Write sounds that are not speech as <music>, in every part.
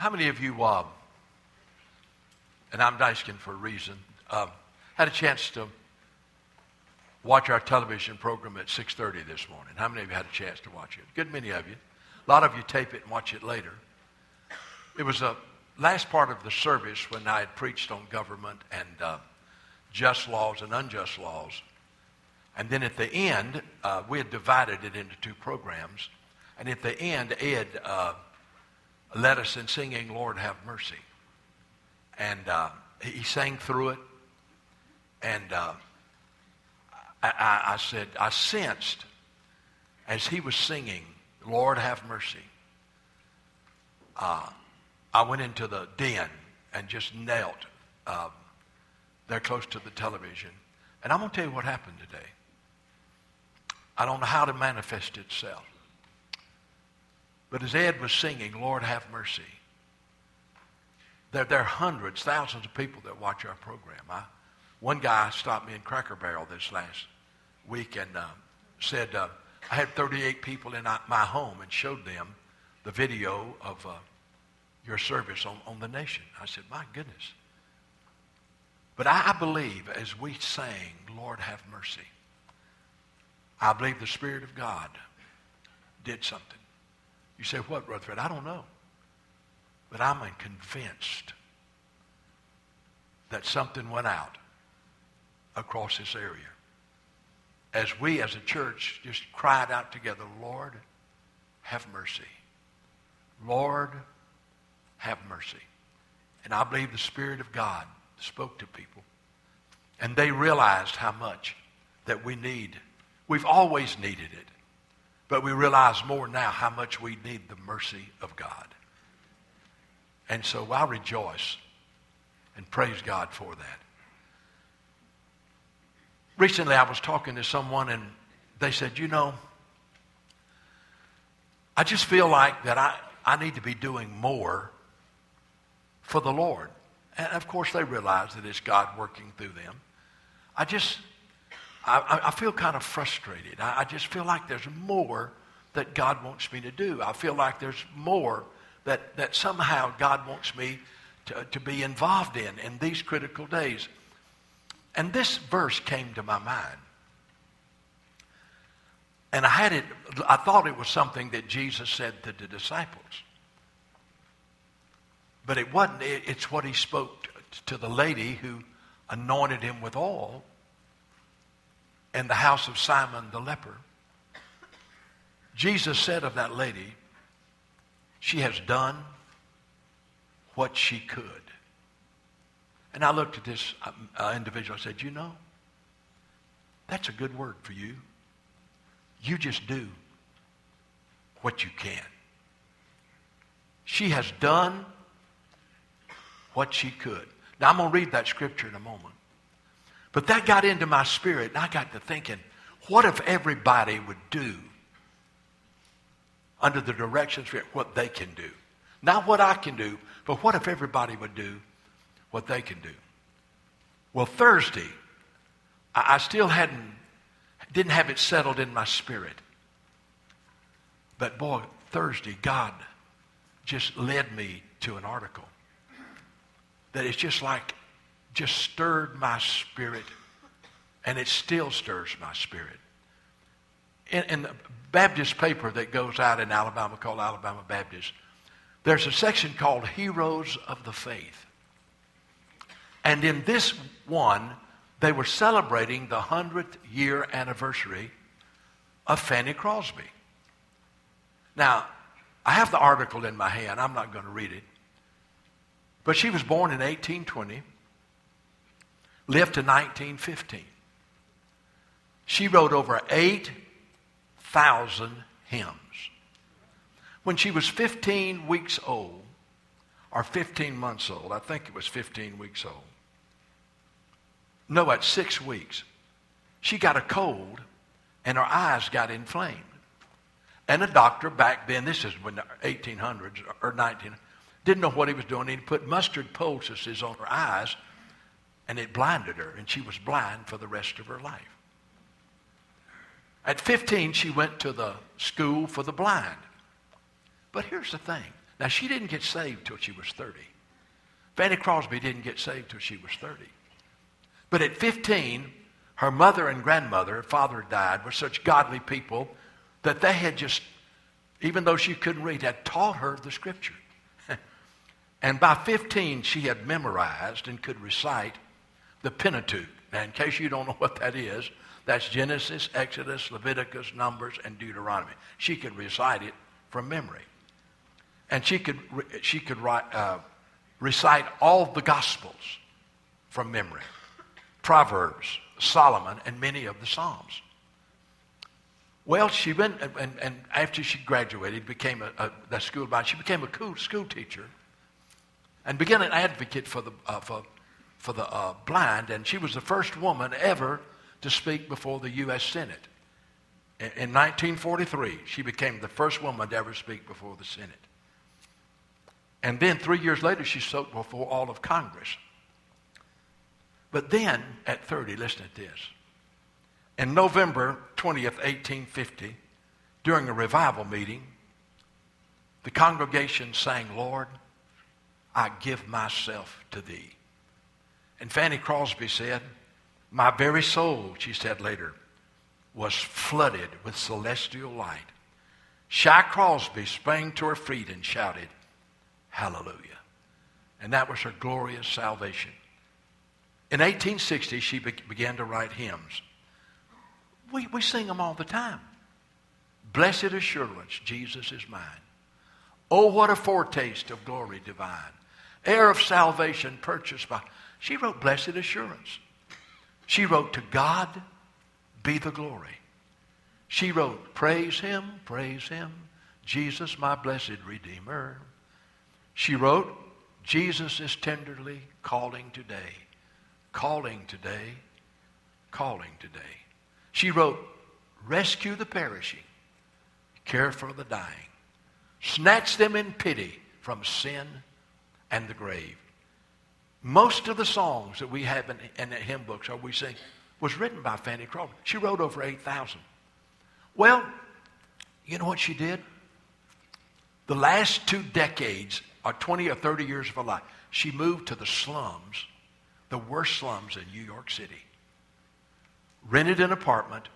How many of you, uh, and I'm asking for a reason, uh, had a chance to watch our television program at 6.30 this morning? How many of you had a chance to watch it? Good many of you. A lot of you tape it and watch it later. It was the last part of the service when I had preached on government and uh, just laws and unjust laws. And then at the end, uh, we had divided it into two programs. And at the end, Ed uh, led us in singing, Lord, have mercy. And uh, he sang through it. And uh, I, I, said, I sensed as he was singing, Lord, have mercy. Uh, I went into the den and just knelt uh, there close to the television. And I'm going to tell you what happened today. I don't know how to manifest itself. But as Ed was singing, Lord have mercy, there, there are hundreds, thousands of people that watch our program. I, one guy stopped me in Cracker Barrel this last week and uh, said, uh, I had 38 people in my home and showed them the video of uh, your service on, on the nation. I said, my goodness. But I, I believe as we sang, Lord have mercy, I believe the Spirit of God did something. You say, what, Rutherford? I don't know. But I'm convinced that something went out across this area. As we as a church just cried out together, Lord, have mercy. Lord, have mercy. And I believe the Spirit of God spoke to people. And they realized how much that we need We've always needed it. But we realize more now how much we need the mercy of God. And so I rejoice and praise God for that. Recently, I was talking to someone, and they said, You know, I just feel like that I, I need to be doing more for the Lord. And of course, they realize that it's God working through them. I just I, I feel kind of frustrated. I, I just feel like there's more that God wants me to do. I feel like there's more that, that somehow God wants me to, to be involved in in these critical days. And this verse came to my mind. And I had it, I thought it was something that Jesus said to the disciples. But it wasn't, it's what he spoke to the lady who anointed him with oil in the house of Simon the leper. Jesus said of that lady, she has done what she could. And I looked at this uh, individual. I said, you know, that's a good word for you. You just do what you can. She has done what she could. Now, I'm going to read that scripture in a moment. But that got into my spirit, and I got to thinking, what if everybody would do under the directions of what they can do? Not what I can do, but what if everybody would do what they can do? Well, Thursday, I still hadn't, didn't have it settled in my spirit. But boy, Thursday, God just led me to an article that is just like just stirred my spirit, and it still stirs my spirit. In, in the Baptist paper that goes out in Alabama called Alabama Baptist, there's a section called Heroes of the Faith. And in this one, they were celebrating the 100th year anniversary of Fanny Crosby. Now, I have the article in my hand. I'm not going to read it. But she was born in 1820 lived to 1915. She wrote over 8,000 hymns. When she was 15 weeks old, or 15 months old, I think it was 15 weeks old. No, at six weeks, she got a cold and her eyes got inflamed. And a doctor back then, this is when the 1800s or 19, didn't know what he was doing. He put mustard poultices on her eyes and it blinded her, and she was blind for the rest of her life. At 15, she went to the school for the blind. But here's the thing Now, she didn't get saved till she was 30. Fanny Crosby didn't get saved till she was 30. But at 15, her mother and grandmother, her father died, were such godly people that they had just, even though she couldn't read, had taught her the scripture. <laughs> and by 15, she had memorized and could recite the Pentateuch. Now, in case you don't know <laughs> what that is, that's Genesis, Exodus, Leviticus, Numbers, and Deuteronomy. She could recite it from memory. And she could, she could write, uh, recite all the Gospels from memory. Proverbs, Solomon, and many of the Psalms. Well, she went, and, and after she graduated, became a, a that school she became a cool school teacher, and began an advocate for the uh, for, for the uh, blind. And she was the first woman ever to speak before the U.S. Senate. In, in 1943, she became the first woman to ever speak before the Senate. And then three years later, she spoke before all of Congress. But then, at 30, listen to this. In November 20th, 1850, during a revival meeting, the congregation sang, Lord, I give myself to thee. And Fanny Crosby said, My very soul, she said later, was flooded with celestial light. Shy Crosby sprang to her feet and shouted, Hallelujah. And that was her glorious salvation. In 1860, she be- began to write hymns. We, we sing them all the time. Blessed assurance, Jesus is mine. Oh, what a foretaste of glory divine. Heir of salvation purchased by. She wrote Blessed Assurance. She wrote To God be the glory. She wrote Praise Him, praise Him, Jesus my blessed Redeemer. She wrote Jesus is tenderly calling today calling today, calling today. She wrote, Rescue the perishing, care for the dying, snatch them in pity from sin and the grave. Most of the songs that we have in, in the hymn books, or we sing, was written by Fanny Crosby. She wrote over 8,000. Well, you know what she did? The last two decades, or 20 or 30 years of her life, she moved to the slums the worst slums in New York City, rented an apartment,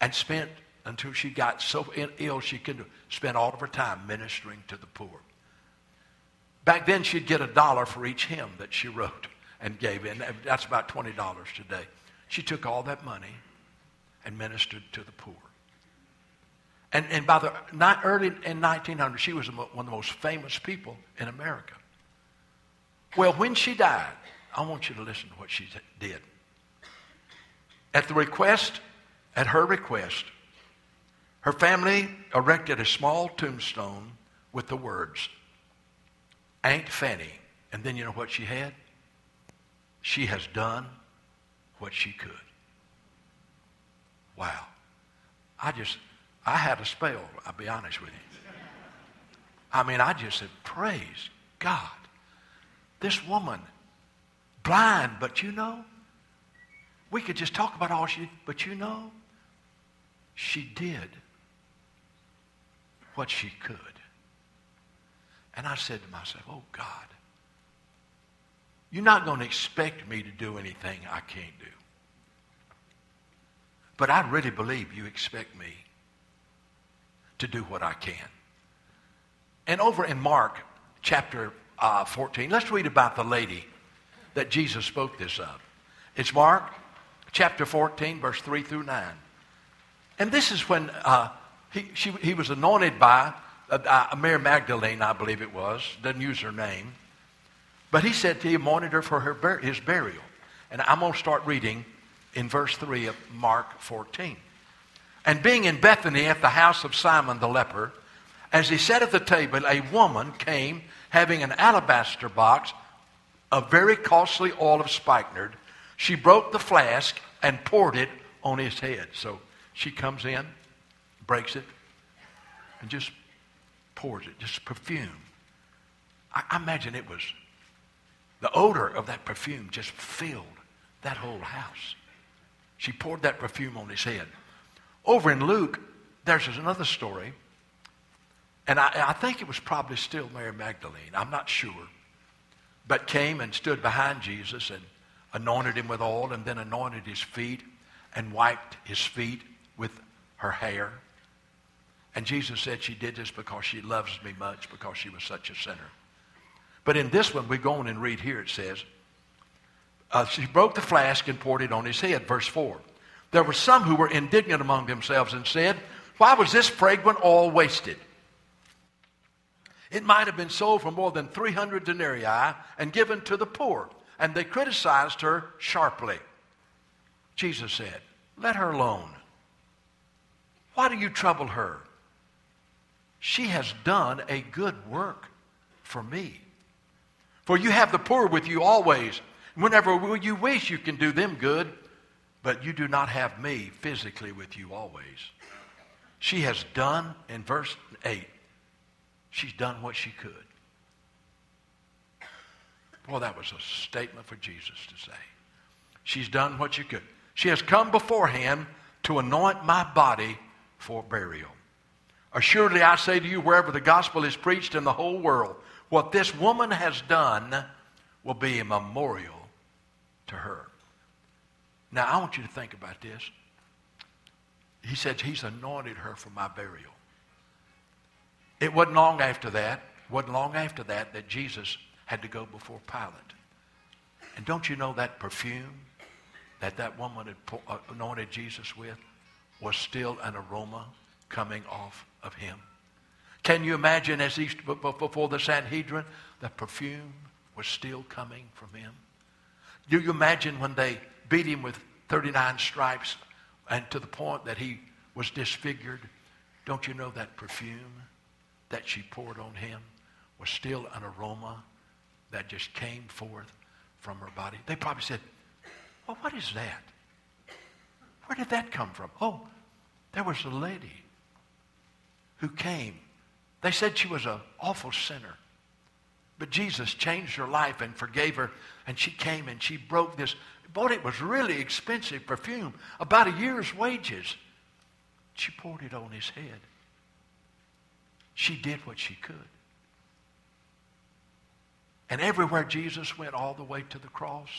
and spent until she got so ill she could spend all of her time ministering to the poor. Back then, she'd get a dollar for each hymn that she wrote and gave in. That's about $20 today. She took all that money and ministered to the poor. And, and by the not early in 1900, she was one of the most famous people in America. Well, when she died, I want you to listen to what she did. At the request, at her request, her family erected a small tombstone with the words, Aunt Fanny. And then you know what she had? She has done what she could. Wow. I just, I had a spell, I'll be honest with you. I mean, I just said, praise God. This woman blind, but you know, we could just talk about all she, but you know, she did what she could. And I said to myself, oh God, you're not going to expect me to do anything I can't do. But I really believe you expect me to do what I can. And over in Mark chapter uh, 14, let's read about the lady that Jesus spoke this of. It's Mark chapter 14, verse 3 through 9. And this is when uh, he, she, he was anointed by uh, uh, Mary Magdalene, I believe it was. Doesn't use her name. But he said he anointed her for her bur- his burial. And I'm going to start reading in verse 3 of Mark 14. And being in Bethany at the house of Simon the leper, as he sat at the table, a woman came having an alabaster box of very costly oil of spikenard. She broke the flask and poured it on his head. So she comes in, breaks it, and just pours it, just perfume. I, I imagine it was the odor of that perfume just filled that whole house. She poured that perfume on his head. Over in Luke, there's another story and I, I think it was probably still Mary Magdalene, I'm not sure, but came and stood behind Jesus and anointed him with oil and then anointed his feet and wiped his feet with her hair. And Jesus said she did this because she loves me much because she was such a sinner. But in this one, we go on and read here, it says, uh, she broke the flask and poured it on his head. Verse 4. There were some who were indignant among themselves and said, Why was this fragrant oil wasted? It might have been sold for more than 300 denarii and given to the poor. And they criticized her sharply. Jesus said, Let her alone. Why do you trouble her? She has done a good work for me. For you have the poor with you always. Whenever you wish, you can do them good, but you do not have me physically with you always. She has done, in verse 8, she's done what she could. Well, that was a statement for Jesus to say. She's done what she could. She has come beforehand to anoint my body for burial. Assuredly, I say to you, wherever the gospel is preached in the whole world, what this woman has done will be a memorial to her. Now, I want you to think about this. He said he's anointed her for my burial. It wasn't long after that, wasn't long after that, that Jesus had to go before Pilate. And don't you know that perfume that that woman had uh, anointed Jesus with was still an aroma coming off of him? Can you imagine as he stood before the Sanhedrin, the perfume was still coming from him? Do you imagine when they beat him with 39 stripes and to the point that he was disfigured? Don't you know that perfume that she poured on him was still an aroma that just came forth from her body. They probably said, Well, what is that? Where did that come from? Oh, there was a lady who came. They said she was an awful sinner. But Jesus changed her life and forgave her. And she came and she broke this. Boy, it was really expensive perfume, about a year's wages. She poured it on his head. She did what she could. And everywhere Jesus went, all the way to the cross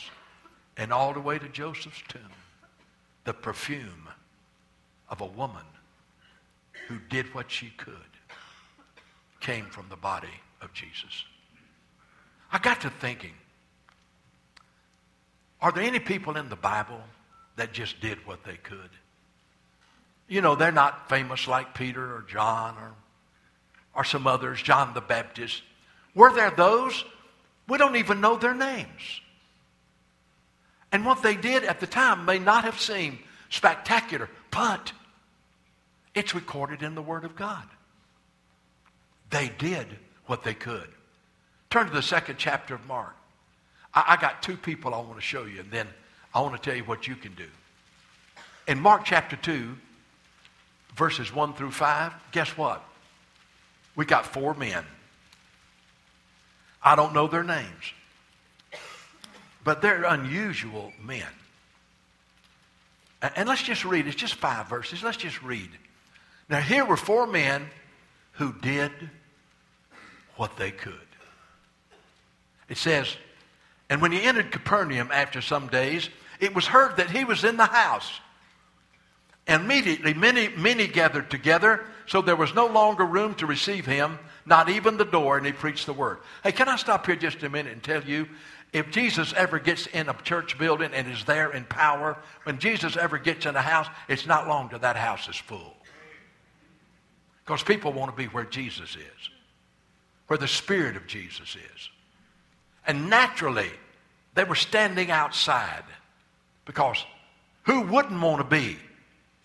and all the way to Joseph's tomb, the perfume of a woman who did what she could came from the body of Jesus. I got to thinking, are there any people in the Bible that just did what they could? You know, they're not famous like Peter or John or, or some others, John the Baptist. Were there those we don't even know their names. And what they did at the time may not have seemed spectacular, but it's recorded in the Word of God. They did what they could. Turn to the second chapter of Mark. I, I got two people I want to show you, and then I want to tell you what you can do. In Mark chapter 2, verses 1 through 5, guess what? We got four men I don't know their names. But they're unusual men. And let's just read. It's just five verses. Let's just read. Now, here were four men who did what they could. It says, And when he entered Capernaum after some days, it was heard that he was in the house. And immediately many, many gathered together, so there was no longer room to receive him, not even the door, and he preached the word. Hey, can I stop here just a minute and tell you if Jesus ever gets in a church building and is there in power, when Jesus ever gets in a house, it's not long till that house is full. Because people want to be where Jesus is, where the Spirit of Jesus is. And naturally, they were standing outside because who wouldn't want to be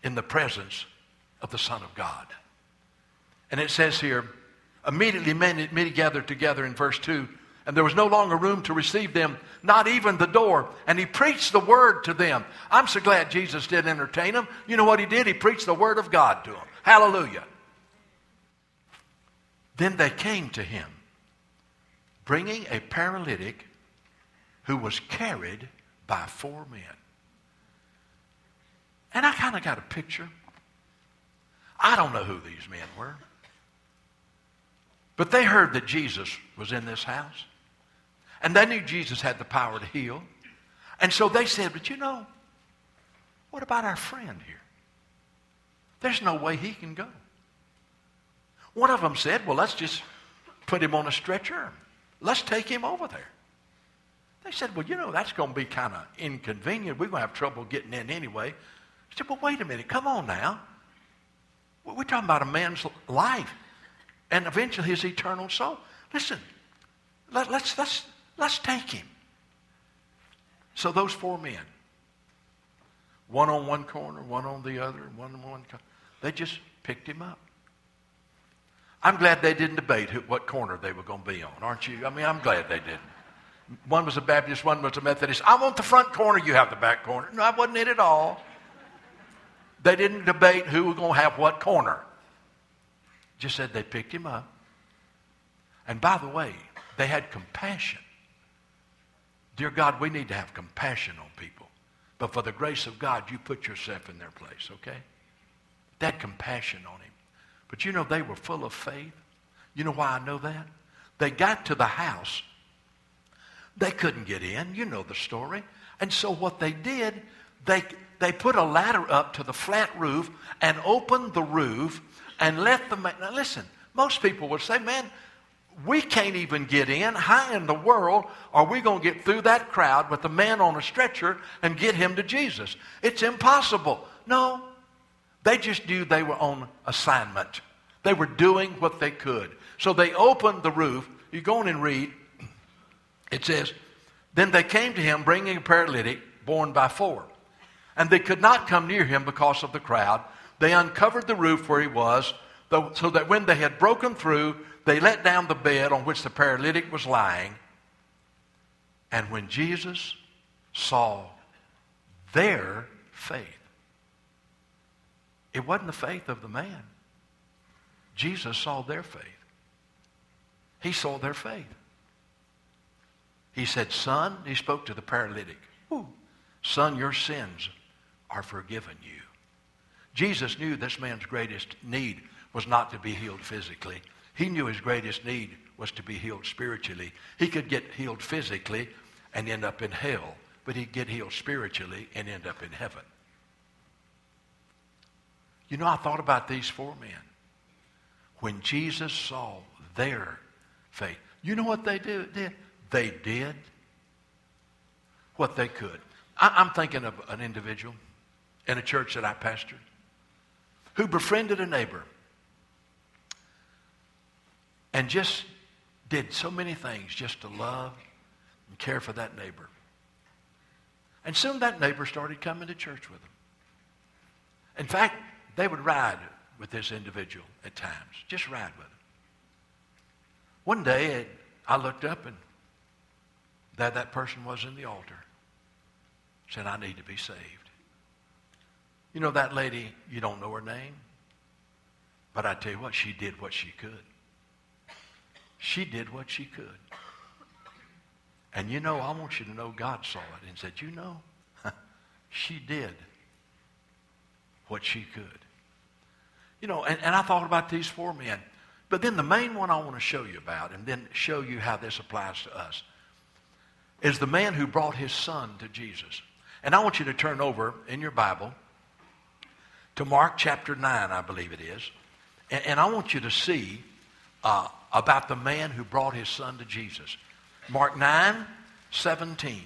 in the presence of the Son of God? And it says here, Immediately many, many gathered together in verse 2, and there was no longer room to receive them, not even the door. And he preached the word to them. I'm so glad Jesus didn't entertain them. You know what he did? He preached the word of God to them. Hallelujah. Then they came to him, bringing a paralytic who was carried by four men. And I kind of got a picture. I don't know who these men were. But they heard that Jesus was in this house. And they knew Jesus had the power to heal. And so they said, but you know, what about our friend here? There's no way he can go. One of them said, well, let's just put him on a stretcher. Let's take him over there. They said, well, you know, that's going to be kind of inconvenient. We're going to have trouble getting in anyway. I said, well, wait a minute. Come on now. We're talking about a man's life and eventually his eternal soul. Listen, let, let's, let's, let's take him. So those four men, one on one corner, one on the other, one on one corner, they just picked him up. I'm glad they didn't debate who, what corner they were going to be on, aren't you? I mean, I'm glad they didn't. One was a Baptist, one was a Methodist. I want the front corner, you have the back corner. No, I wasn't it at all. They didn't debate who was going to have what corner. Just said they picked him up. And by the way, they had compassion. Dear God, we need to have compassion on people. But for the grace of God, you put yourself in their place, okay? That compassion on him. But you know, they were full of faith. You know why I know that? They got to the house. They couldn't get in. You know the story. And so what they did, they, they put a ladder up to the flat roof and opened the roof and let the man. Now listen, most people would say, man, we can't even get in. How in the world are we going to get through that crowd with a man on a stretcher and get him to Jesus? It's impossible. No, they just knew they were on assignment. They were doing what they could. So they opened the roof. You go in and read. It says, Then they came to him bringing a paralytic borne by four. And they could not come near him because of the crowd. They uncovered the roof where he was, so that when they had broken through, they let down the bed on which the paralytic was lying. And when Jesus saw their faith, it wasn't the faith of the man. Jesus saw their faith. He saw their faith. He said, Son, he spoke to the paralytic, Son, your sins are forgiven you. Jesus knew this man's greatest need was not to be healed physically. He knew his greatest need was to be healed spiritually. He could get healed physically and end up in hell, but he'd get healed spiritually and end up in heaven. You know, I thought about these four men. When Jesus saw their faith, you know what they did? They did what they could. I, am thinking of an individual in a church that I pastored who befriended a neighbor and just did so many things just to love and care for that neighbor. And soon that neighbor started coming to church with him. In fact, they would ride with this individual at times, just ride with him. One day, I looked up and there that person was in the altar. Said, I need to be saved. You know that lady, you don't know her name, but I tell you what, she did what she could. She did what she could. And you know, I want you to know God saw it and said, you know, <laughs> she did what she could. You know, and, and I thought about these four men. But then the main one I want to show you about, and then show you how this applies to us, is the man who brought his son to Jesus. And I want you to turn over in your Bible to Mark chapter 9, I believe it is. And, and I want you to see uh, about the man who brought his son to Jesus. Mark 9, 17.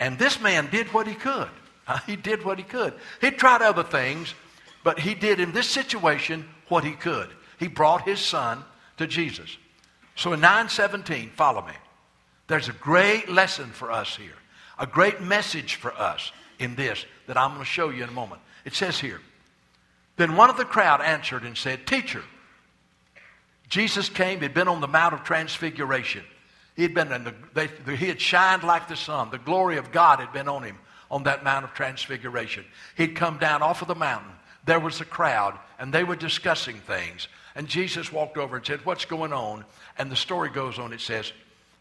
And this man did what he could. Uh, he did what he could. He tried other things, but he did in this situation what he could. He brought his son to Jesus. So in 917, follow me. There's a great lesson for us here, a great message for us in this that I'm going to show you in a moment. It says here, Then one of the crowd answered and said, Teacher, Jesus came, he'd been on the Mount of Transfiguration. He had, been the, they, he had shined like the sun. The glory of God had been on him on that Mount of Transfiguration. He'd come down off of the mountain. There was a crowd, and they were discussing things. And Jesus walked over and said, What's going on? And the story goes on. It says,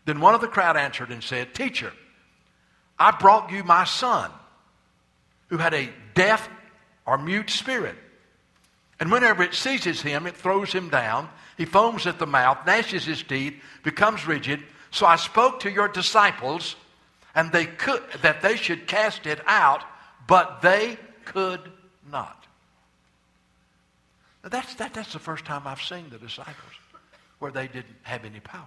Then one of the crowd answered and said, Teacher, I brought you my son who had a deaf or mute spirit. And whenever it seizes him, it throws him down. He foams at the mouth, gnashes his teeth, becomes rigid. So I spoke to your disciples, and they could that they should cast it out, but they could not. Now that's, that, that's the first time I've seen the disciples where they didn't have any power.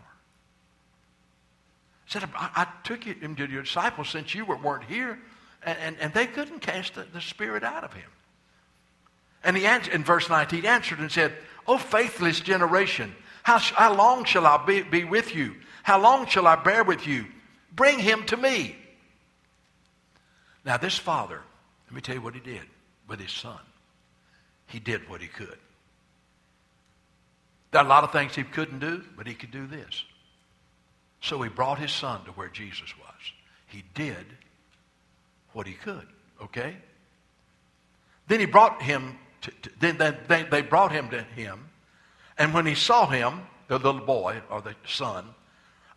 Said, I, I took you to your disciples since you were, weren't here, and, and, and they couldn't cast the, the spirit out of him. And he answered, in verse 19, he answered and said, O faithless generation, how, how long shall I be, be with you? How long shall I bear with you? Bring him to me. Now, this father, let me tell you what he did with his son. He did what he could. There are a lot of things he couldn't do, but he could do this. So he brought his son to where Jesus was. He did what he could, okay? Then he brought him to, to, then they, they brought him to him, and when he saw him, the little boy or the son,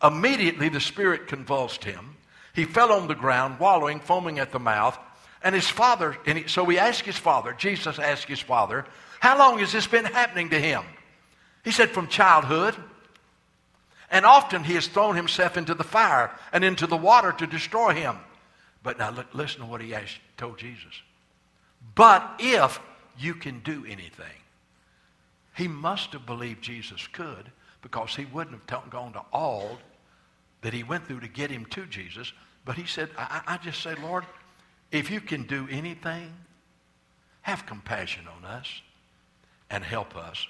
immediately the spirit convulsed him. He fell on the ground, wallowing, foaming at the mouth. And his father, and he, so he asked his father, Jesus asked his father, How long has this been happening to him? He said, From childhood. And often he has thrown himself into the fire and into the water to destroy him. But now look, listen to what he asked, told Jesus. But if you can do anything. He must have believed Jesus could because he wouldn't have gone to all that he went through to get him to Jesus. But he said, I, I just say, Lord, if you can do anything, have compassion on us and help us.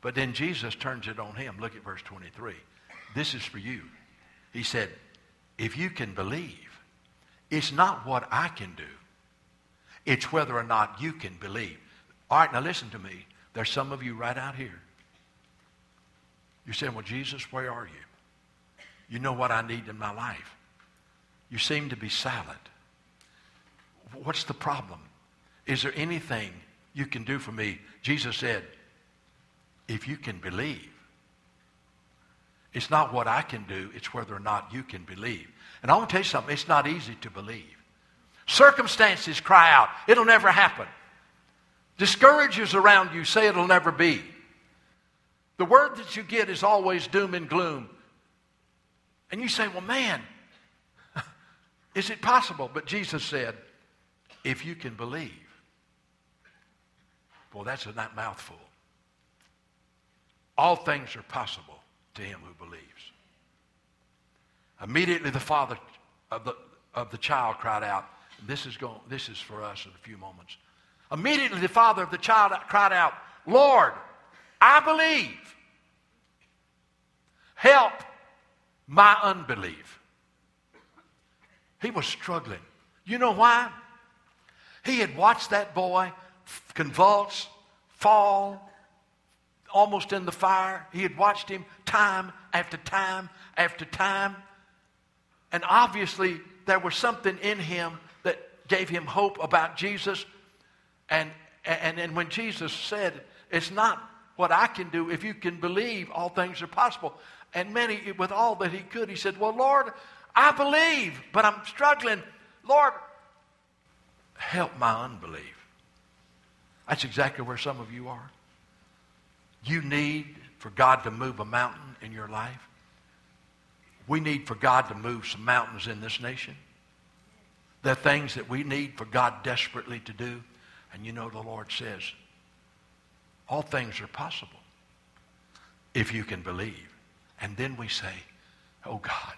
But then Jesus turns it on him. Look at verse 23. This is for you. He said, if you can believe, it's not what I can do. It's whether or not you can believe. All right, now listen to me. There's some of you right out here. You're saying, Well, Jesus, where are you? You know what I need in my life. You seem to be silent. What's the problem? Is there anything you can do for me? Jesus said, If you can believe, it's not what I can do, it's whether or not you can believe. And I want to tell you something, it's not easy to believe. Circumstances cry out, it'll never happen. Discouragers around you say it'll never be. The word that you get is always doom and gloom. And you say, well, man, <laughs> is it possible? But Jesus said, if you can believe. Well, that's a that mouthful. All things are possible to him who believes. Immediately the father of the, of the child cried out, this is, going, this is for us in a few moments. Immediately, the father of the child cried out, Lord, I believe. Help my unbelief. He was struggling. You know why? He had watched that boy convulse, fall, almost in the fire. He had watched him time after time after time. And obviously, there was something in him that gave him hope about Jesus and, and, and when Jesus said, it's not what I can do. If you can believe, all things are possible. And many, with all that he could, he said, Well, Lord, I believe, but I'm struggling. Lord, help my unbelief. That's exactly where some of you are. You need for God to move a mountain in your life. We need for God to move some mountains in this nation. There are things that we need for God desperately to do. And you know, the Lord says, all things are possible if you can believe. And then we say, oh God,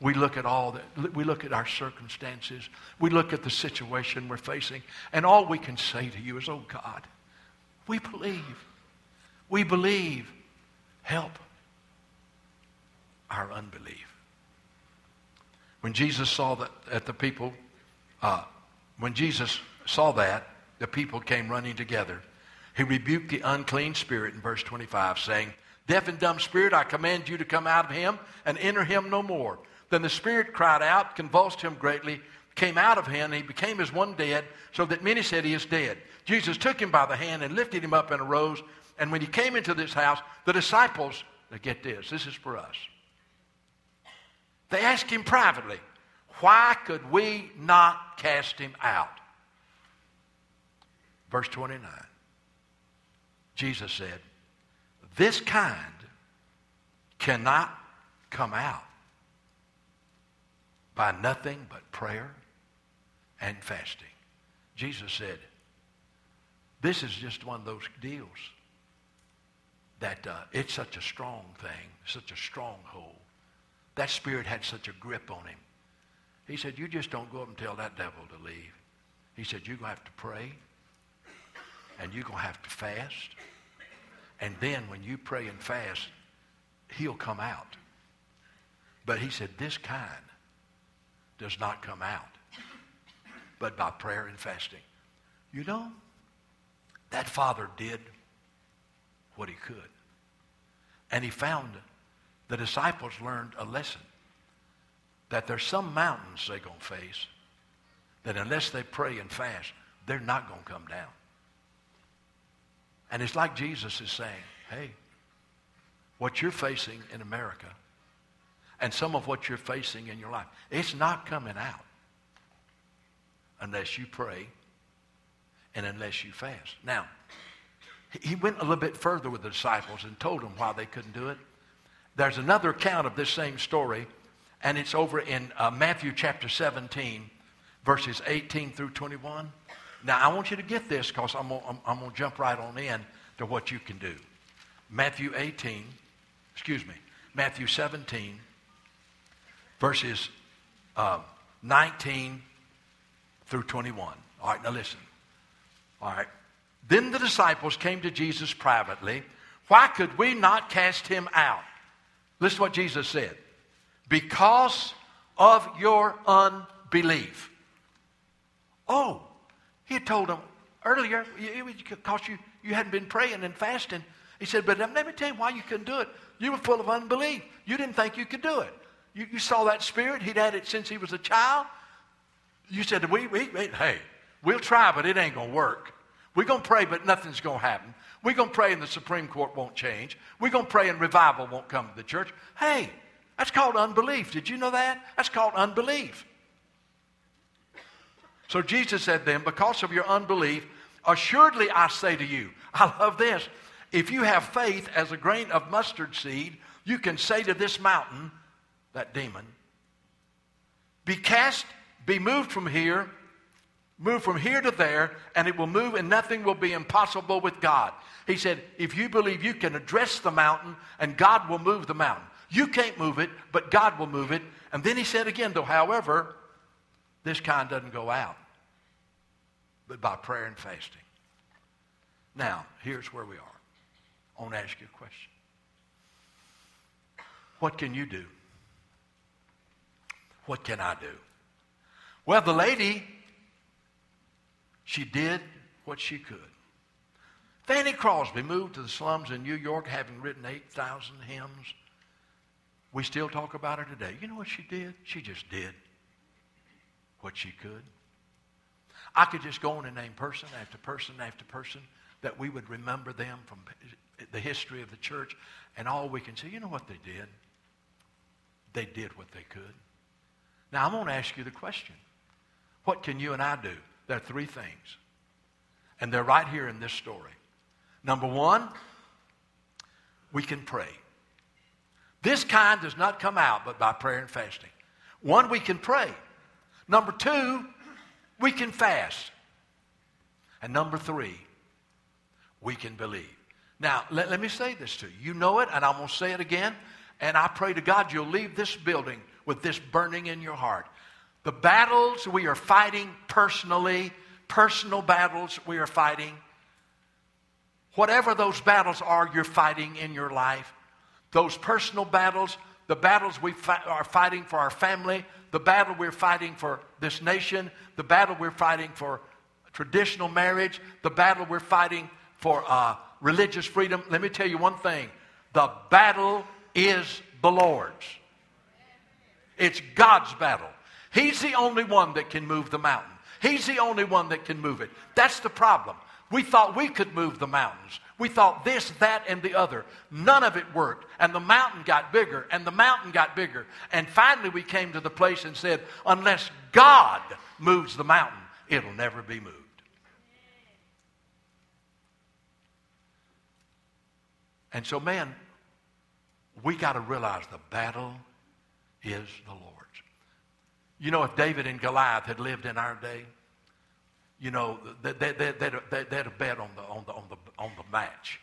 we look at all that, we look at our circumstances, we look at the situation we're facing, and all we can say to you is, oh God, we believe. We believe. Help our unbelief. When Jesus saw that at the people, uh, when Jesus saw that, the people came running together. He rebuked the unclean spirit in verse 25, saying, Deaf and dumb spirit, I command you to come out of him and enter him no more. Then the spirit cried out, convulsed him greatly, came out of him, and he became as one dead, so that many said he is dead. Jesus took him by the hand and lifted him up and arose. And when he came into this house, the disciples, now get this, this is for us. They asked him privately, Why could we not cast him out? Verse 29. Jesus said, This kind cannot come out by nothing but prayer and fasting. Jesus said, this is just one of those deals that uh, it's such a strong thing, such a stronghold. That spirit had such a grip on him. He said, you just don't go up and tell that devil to leave. He said, you're going to have to pray and you're going to have to fast. And then when you pray and fast, he'll come out. But he said, this kind does not come out, but by prayer and fasting. You know, that father did what he could. And he found the disciples learned a lesson that there's some mountains they're going to face that unless they pray and fast, they're not going to come down. And it's like Jesus is saying, hey, what you're facing in America and some of what you're facing in your life, it's not coming out unless you pray and unless you fast. Now, he went a little bit further with the disciples and told them why they couldn't do it. There's another account of this same story, and it's over in uh, Matthew chapter 17, verses 18 through 21. Now, I want you to get this because I'm going to jump right on in to what you can do. Matthew 18, excuse me, Matthew 17, verses uh, 19 through 21. All right, now listen. All right. Then the disciples came to Jesus privately. Why could we not cast him out? Listen to what Jesus said. Because of your unbelief. Oh, he had told them earlier, it because you, you hadn't been praying and fasting. He said, but let me tell you why you couldn't do it. You were full of unbelief. You didn't think you could do it. You, you saw that spirit. He'd had it since he was a child. You said, we, we, we hey, we'll try, but it ain't going to work. We're going to pray, but nothing's going to happen. We're going to pray and the Supreme Court won't change. We're going to pray and revival won't come to the church. Hey, that's called unbelief. Did you know that? That's called unbelief. So Jesus said then, because of your unbelief, assuredly I say to you, <laughs> I love this. If you have faith as a grain of mustard seed, you can say to this mountain, that demon, be cast, be moved from here Move from here to there, and it will move, and nothing will be impossible with God. He said, if you believe you can address the mountain, and God will move the mountain. You can't move it, but God will move it. And then he said again, though, however, this kind doesn't go out, but by prayer and fasting. Now, here's where we are. I want to ask you a question. What can you do? What can I do? Well, the lady she did what she could. Fanny Crosby moved to the slums in New York having written 8,000 hymns. We still talk about her today. You know what she did? She just did what she could. I could just go on and name person after person after person that we would remember them from the history of the church, and all we can say, you know what they did? They did what they could. Now, I'm going to ask you the question what can you and I do? There are three things. And they're right here in this story. Number one, we can pray. This kind does not come out but by prayer and fasting. One, we can pray. Number two, we can fast. And number three, we can believe. Now, let, let me say this to you. You know it, and I'm going to say it again. And I pray to God you'll leave this building with this burning in your heart. The battles we are fighting personally, personal battles we are fighting, whatever those battles are you're fighting in your life, those personal battles, the battles we fi- are fighting for our family, the battle we're fighting for this nation, the battle we're fighting for traditional marriage, the battle we're fighting for uh, religious freedom. Let me tell you one thing the battle is the Lord's, it's God's battle. He's the only one that can move the mountain. He's the only one that can move it. That's the problem. We thought we could move the mountains. We thought this, that, and the other. None of it worked. And the mountain got bigger, and the mountain got bigger. And finally, we came to the place and said, unless God moves the mountain, it'll never be moved. And so, man, we got to realize the battle is the Lord's. You know, if David and Goliath had lived in our day, you know, that, they, they, they'd, they'd bet on the, on, the, on, the, on the match.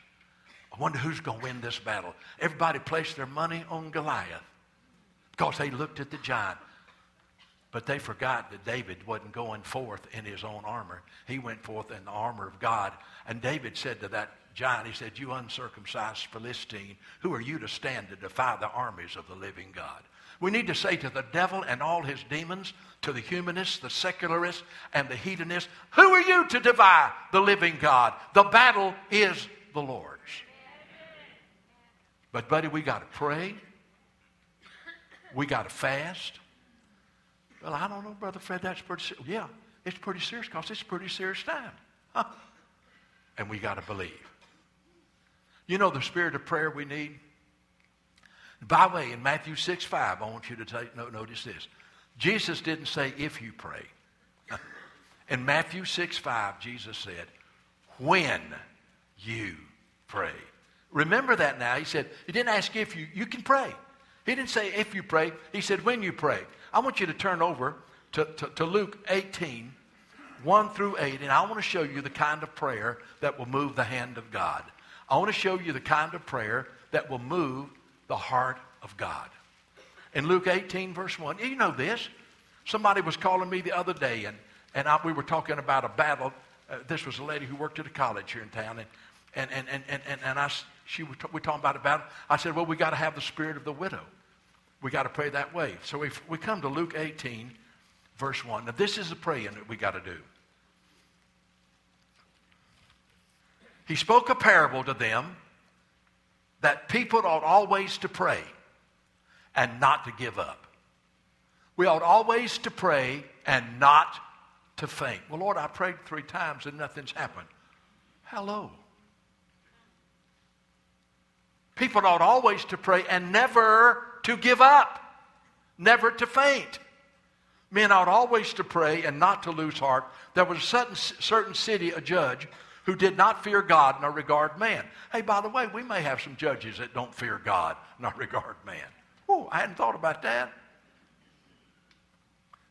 I wonder who's going to win this battle. Everybody placed their money on Goliath because they looked at the giant. But they forgot that David wasn't going forth in his own armor. He went forth in the armor of God. And David said to that giant, he said, You uncircumcised Philistine, who are you to stand to defy the armies of the living God? We need to say to the devil and all his demons, to the humanists, the secularists, and the hedonists, Who are you to defy the living God? The battle is the Lord's. But, buddy, we got to pray. We got to fast. Well, I don't know, Brother Fred, that's pretty serious. Yeah, it's pretty serious because it's a pretty serious time. Huh? And we got to believe. You know the spirit of prayer we need? By the way, in Matthew 6 5, I want you to take notice this. Jesus didn't say if you pray. <laughs> In Matthew 6 5, Jesus said, when you pray. Remember that now. He said, He didn't ask if you, you can pray. He didn't say if you pray. He said when you pray. I want you to turn over to, to, to Luke 18, 1 through 8, and I want to show you the kind of prayer that will move the hand of God. I want to show you the kind of prayer that will move the heart of God. In Luke 18, verse 1, you know this. Somebody was calling me the other day, and, and I, we were talking about a battle. Uh, this was a lady who worked at a college here in town, and, and, and, and, and, and I, she, we were talking about a battle. I said, well, we got to have the spirit of the widow. We got to pray that way. So we, we come to Luke 18, verse 1. Now, this is the praying that we got to do. He spoke a parable to them that people ought always to pray and not to give up. We ought always to pray and not to faint. Well, Lord, I prayed three times and nothing's happened. Hello. People ought always to pray and never to give up, never to faint. Men ought always to pray and not to lose heart. There was a certain, certain city, a judge, who did not fear God nor regard man. Hey, by the way, we may have some judges that don't fear God nor regard man. Oh, I hadn't thought about that.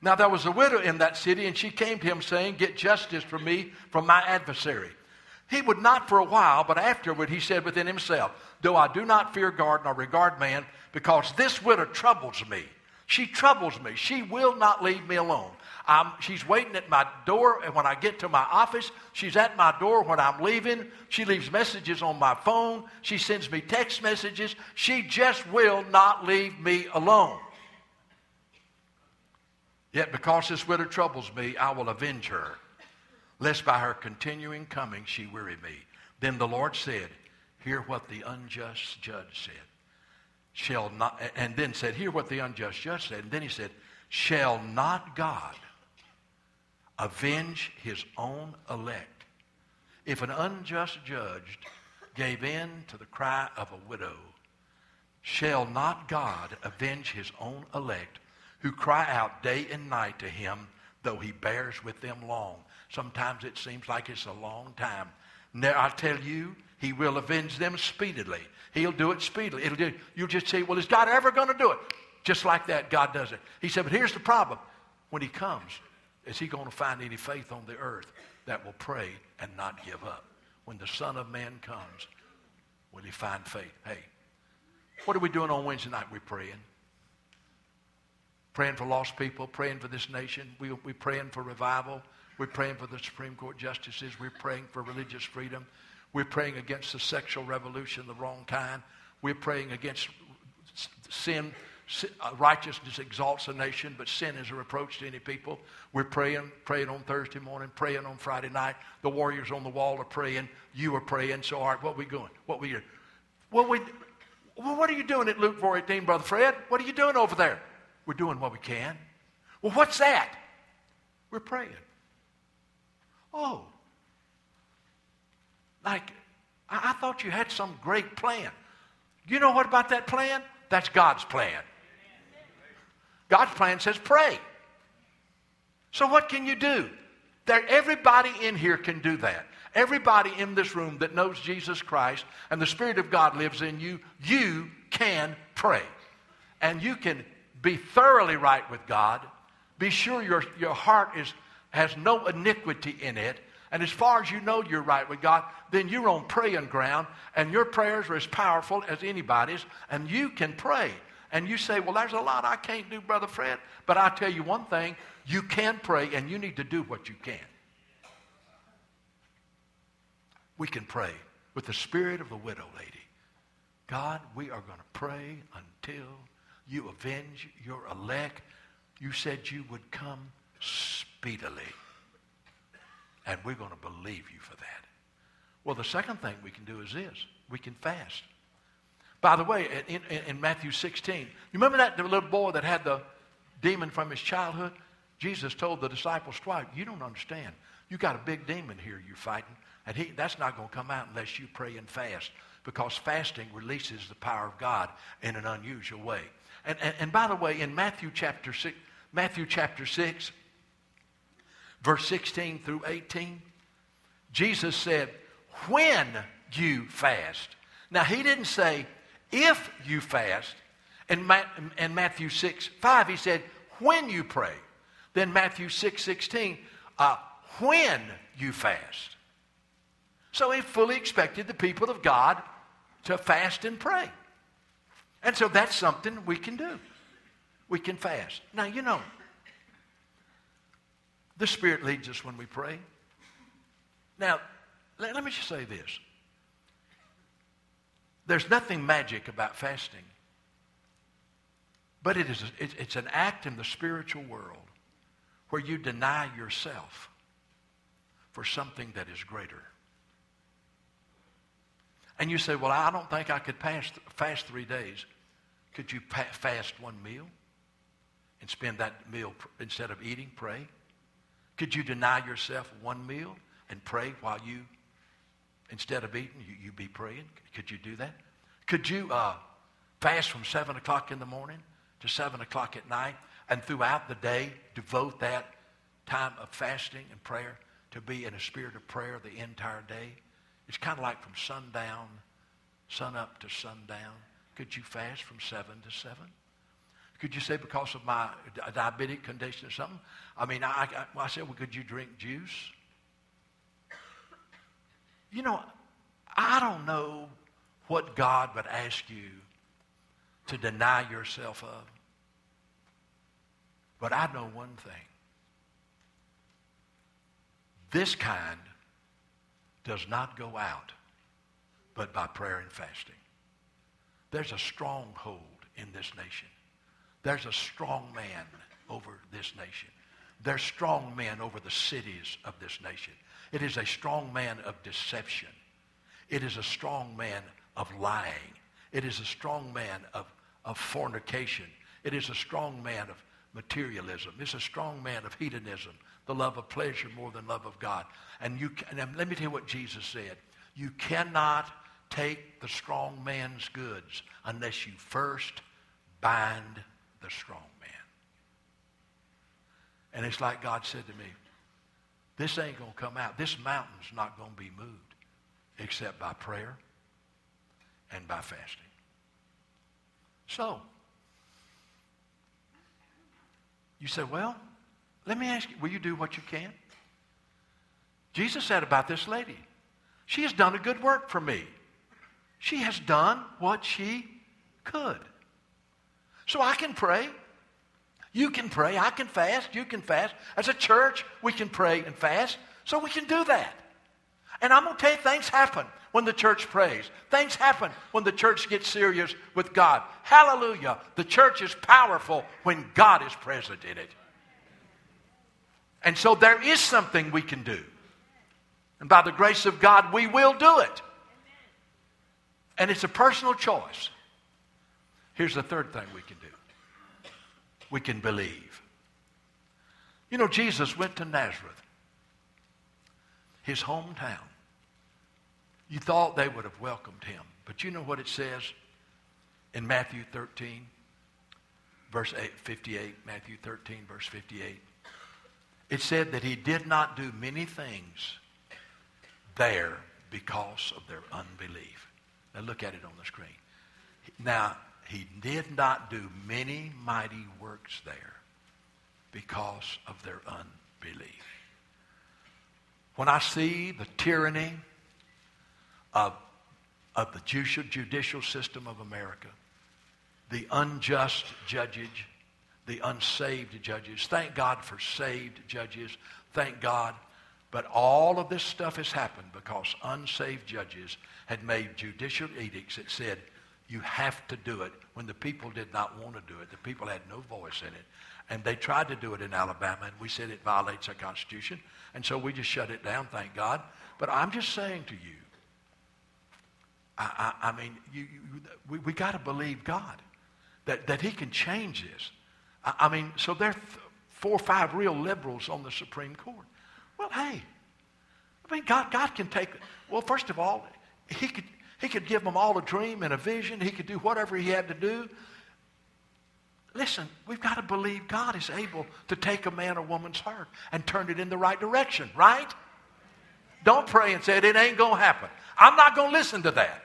Now there was a widow in that city, and she came to him saying, Get justice for me from my adversary. He would not for a while, but afterward he said within himself, Though I do not fear God nor regard man, because this widow troubles me. She troubles me. She will not leave me alone. I'm, she's waiting at my door, and when I get to my office, she's at my door when I'm leaving. She leaves messages on my phone. She sends me text messages. She just will not leave me alone. Yet because this widow troubles me, I will avenge her lest by her continuing coming she weary me. Then the Lord said, Hear what the unjust judge said. Shall not, and then said, Hear what the unjust judge said. And then he said, Shall not God avenge his own elect? If an unjust judge gave in to the cry of a widow, shall not God avenge his own elect who cry out day and night to him, though he bears with them long? Sometimes it seems like it's a long time. Now, I tell you, he will avenge them speedily. He'll do it speedily. It'll do, you'll just say, well, is God ever going to do it? Just like that, God does it. He said, but here's the problem. When he comes, is he going to find any faith on the earth that will pray and not give up? When the Son of Man comes, will he find faith? Hey, what are we doing on Wednesday night? We're praying. Praying for lost people, praying for this nation. We, we're praying for revival. We're praying for the Supreme Court justices. We're praying for religious freedom. We're praying against the sexual revolution, the wrong kind. We're praying against sin. Uh, righteousness exalts a nation, but sin is a reproach to any people. We're praying, praying on Thursday morning, praying on Friday night. The warriors on the wall are praying. You are praying. So, all right, what are we doing? What we doing? What we? Well, what are you doing at Luke 4:18, Brother Fred? What are you doing over there? We're doing what we can. Well, what's that? We're praying. Oh, like, I, I thought you had some great plan. You know what about that plan? That's God's plan. God's plan says pray. So what can you do? There, everybody in here can do that. Everybody in this room that knows Jesus Christ and the Spirit of God lives in you, you can pray. And you can be thoroughly right with God. Be sure your, your heart is, has no iniquity in it. And as far as you know you're right with God, then you're on praying ground, and your prayers are as powerful as anybody's, and you can pray. And you say, Well, there's a lot I can't do, Brother Fred. But I tell you one thing you can pray, and you need to do what you can. We can pray with the spirit of the widow lady. God, we are going to pray until you avenge your elect. You said you would come speedily. And we're going to believe you for that. Well, the second thing we can do is this we can fast. By the way, in, in, in, Matthew 16, you remember that little boy that had the demon from his childhood? Jesus told the disciples twice, You don't understand. You got a big demon here you're fighting, and he, that's not going to come out unless you pray and fast, because fasting releases the power of God in an unusual way. And, and, and by the way, in Matthew chapter 6, Matthew chapter 6, verse 16 through 18, Jesus said, When you fast. Now, he didn't say, if you fast. In, Ma- in Matthew 6, 5, he said, when you pray. Then Matthew 6, 16, uh, when you fast. So he fully expected the people of God to fast and pray. And so that's something we can do. We can fast. Now, you know, the Spirit leads us when we pray. Now, let, let me just say this. There's nothing magic about fasting. But it is, it's an act in the spiritual world where you deny yourself for something that is greater. And you say, well, I don't think I could pass, fast three days. Could you pa- fast one meal and spend that meal, instead of eating, pray? Could you deny yourself one meal and pray while you Instead of eating, you, you be praying. Could you do that? Could you uh, fast from 7 o'clock in the morning to 7 o'clock at night and throughout the day devote that time of fasting and prayer to be in a spirit of prayer the entire day? It's kind of like from sundown, sun up to sundown. Could you fast from 7 to 7? Could you say because of my diabetic condition or something? I mean, I, I, I said, well, could you drink juice? You know, I don't know what God would ask you to deny yourself of. But I know one thing. This kind does not go out but by prayer and fasting. There's a stronghold in this nation. There's a strong man over this nation. There's strong men over the cities of this nation. It is a strong man of deception. It is a strong man of lying. It is a strong man of, of fornication. It is a strong man of materialism. It's a strong man of hedonism, the love of pleasure more than love of God. And you and let me tell you what Jesus said. You cannot take the strong man's goods unless you first bind the strong man. And it's like God said to me, this ain't going to come out. This mountain's not going to be moved except by prayer and by fasting. So, you say, well, let me ask you, will you do what you can? Jesus said about this lady, she has done a good work for me. She has done what she could. So I can pray you can pray. I can fast. You can fast. As a church, we can pray and fast. So we can do that. And I'm going to tell you, things happen when the church prays. Things happen when the church gets serious with God. Hallelujah. The church is powerful when God is present in it. And so there is something we can do. And by the grace of God, we will do it. And it's a personal choice. Here's the third thing we can do we can believe. You know, Jesus went to Nazareth, his hometown. You thought they would have welcomed him. But you know what it says in Matthew 13, verse 8, 58, Matthew 13, verse 58. It said that he did not do many things there because of their unbelief. Now look at it on the screen. Now, he did not do many mighty works there because of their unbelief. When I see the tyranny of, of the judicial system of America, the unjust judges, the unsaved judges, thank God for saved judges, thank God. But all of this stuff has happened because unsaved judges had made judicial edicts that said, you have to do it when the people did not want to do it. The people had no voice in it. And they tried to do it in Alabama, and we said it violates our Constitution. And so we just shut it down, thank God. But I'm just saying to you, I, I, I mean, you, you, we, we got to believe God that, that he can change this. I, I mean, so there are th- four or five real liberals on the Supreme Court. Well, hey, I mean, God, God can take, well, first of all, he could, he could give them all a dream and a vision. He could do whatever he had to do. Listen, we've got to believe God is able to take a man or woman's heart and turn it in the right direction, right? Don't pray and say it ain't going to happen. I'm not going to listen to that.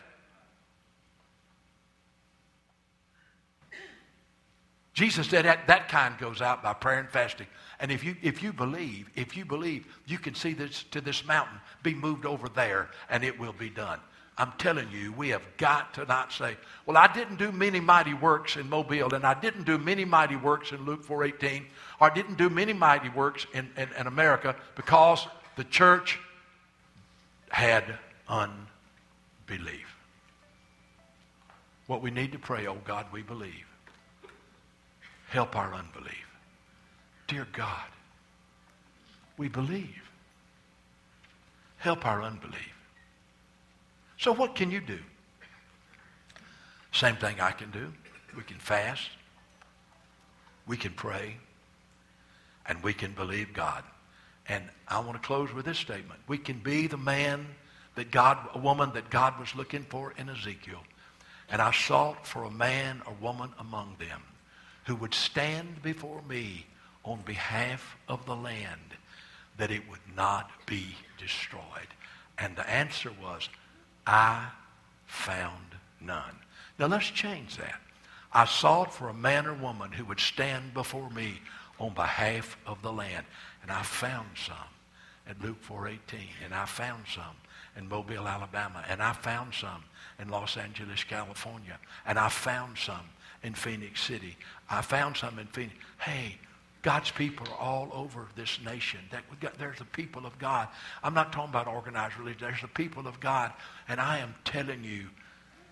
Jesus said that, that kind goes out by prayer and fasting. And if you, if you believe, if you believe, you can see this to this mountain be moved over there and it will be done. I'm telling you, we have got to not say, well, I didn't do many mighty works in Mobile, and I didn't do many mighty works in Luke 4.18, or I didn't do many mighty works in, in, in America because the church had unbelief. What we need to pray, oh God, we believe. Help our unbelief. Dear God, we believe. Help our unbelief. So, what can you do? Same thing I can do. We can fast, we can pray, and we can believe God. And I want to close with this statement. We can be the man that God, a woman that God was looking for in Ezekiel. And I sought for a man or woman among them who would stand before me on behalf of the land that it would not be destroyed. And the answer was, I found none. Now let's change that. I sought for a man or woman who would stand before me on behalf of the land. And I found some at Luke 4.18. And I found some in Mobile, Alabama. And I found some in Los Angeles, California. And I found some in Phenix City. I found some in Phoenix. Hey, God's people are all over this nation. That we got, there's the people of God. I'm not talking about organized religion. There's the people of God. And I am telling you,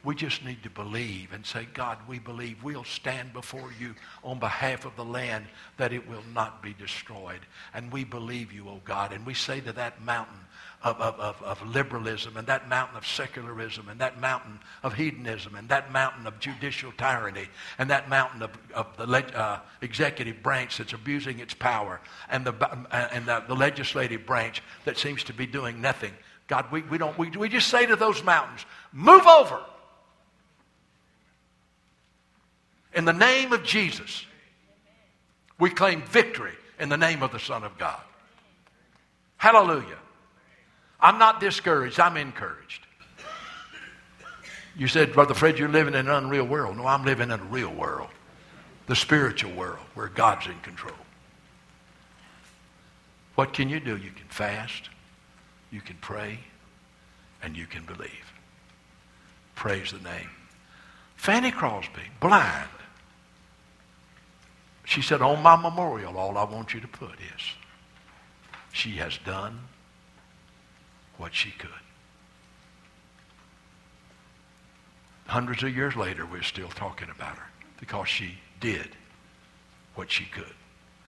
we just need to believe and say, God, we believe we'll stand before you on behalf of the land that it will not be destroyed. And we believe you, oh God. And we say to that mountain, of, of, of, liberalism and that mountain of secularism and that mountain of hedonism and that mountain of judicial tyranny and that mountain of, of the uh, executive branch that's abusing its power and, the, uh, and the, the, legislative branch that seems to be doing nothing. God, we, we, don't, we, we just say to those mountains, move over. In the name of Jesus, we claim victory in the name of the Son of God. Hallelujah. I'm not discouraged, I'm encouraged. You said, Brother Fred, you're living in an unreal world. No, I'm living in a real world, the spiritual world where God's in control. What can you do? You can fast, you can pray, and you can believe. Praise the name. Fanny Crosby, blind. She said, On my memorial, all I want you to put is, she has done what she could. Hundreds of years later, we're still talking about her because she did what she could.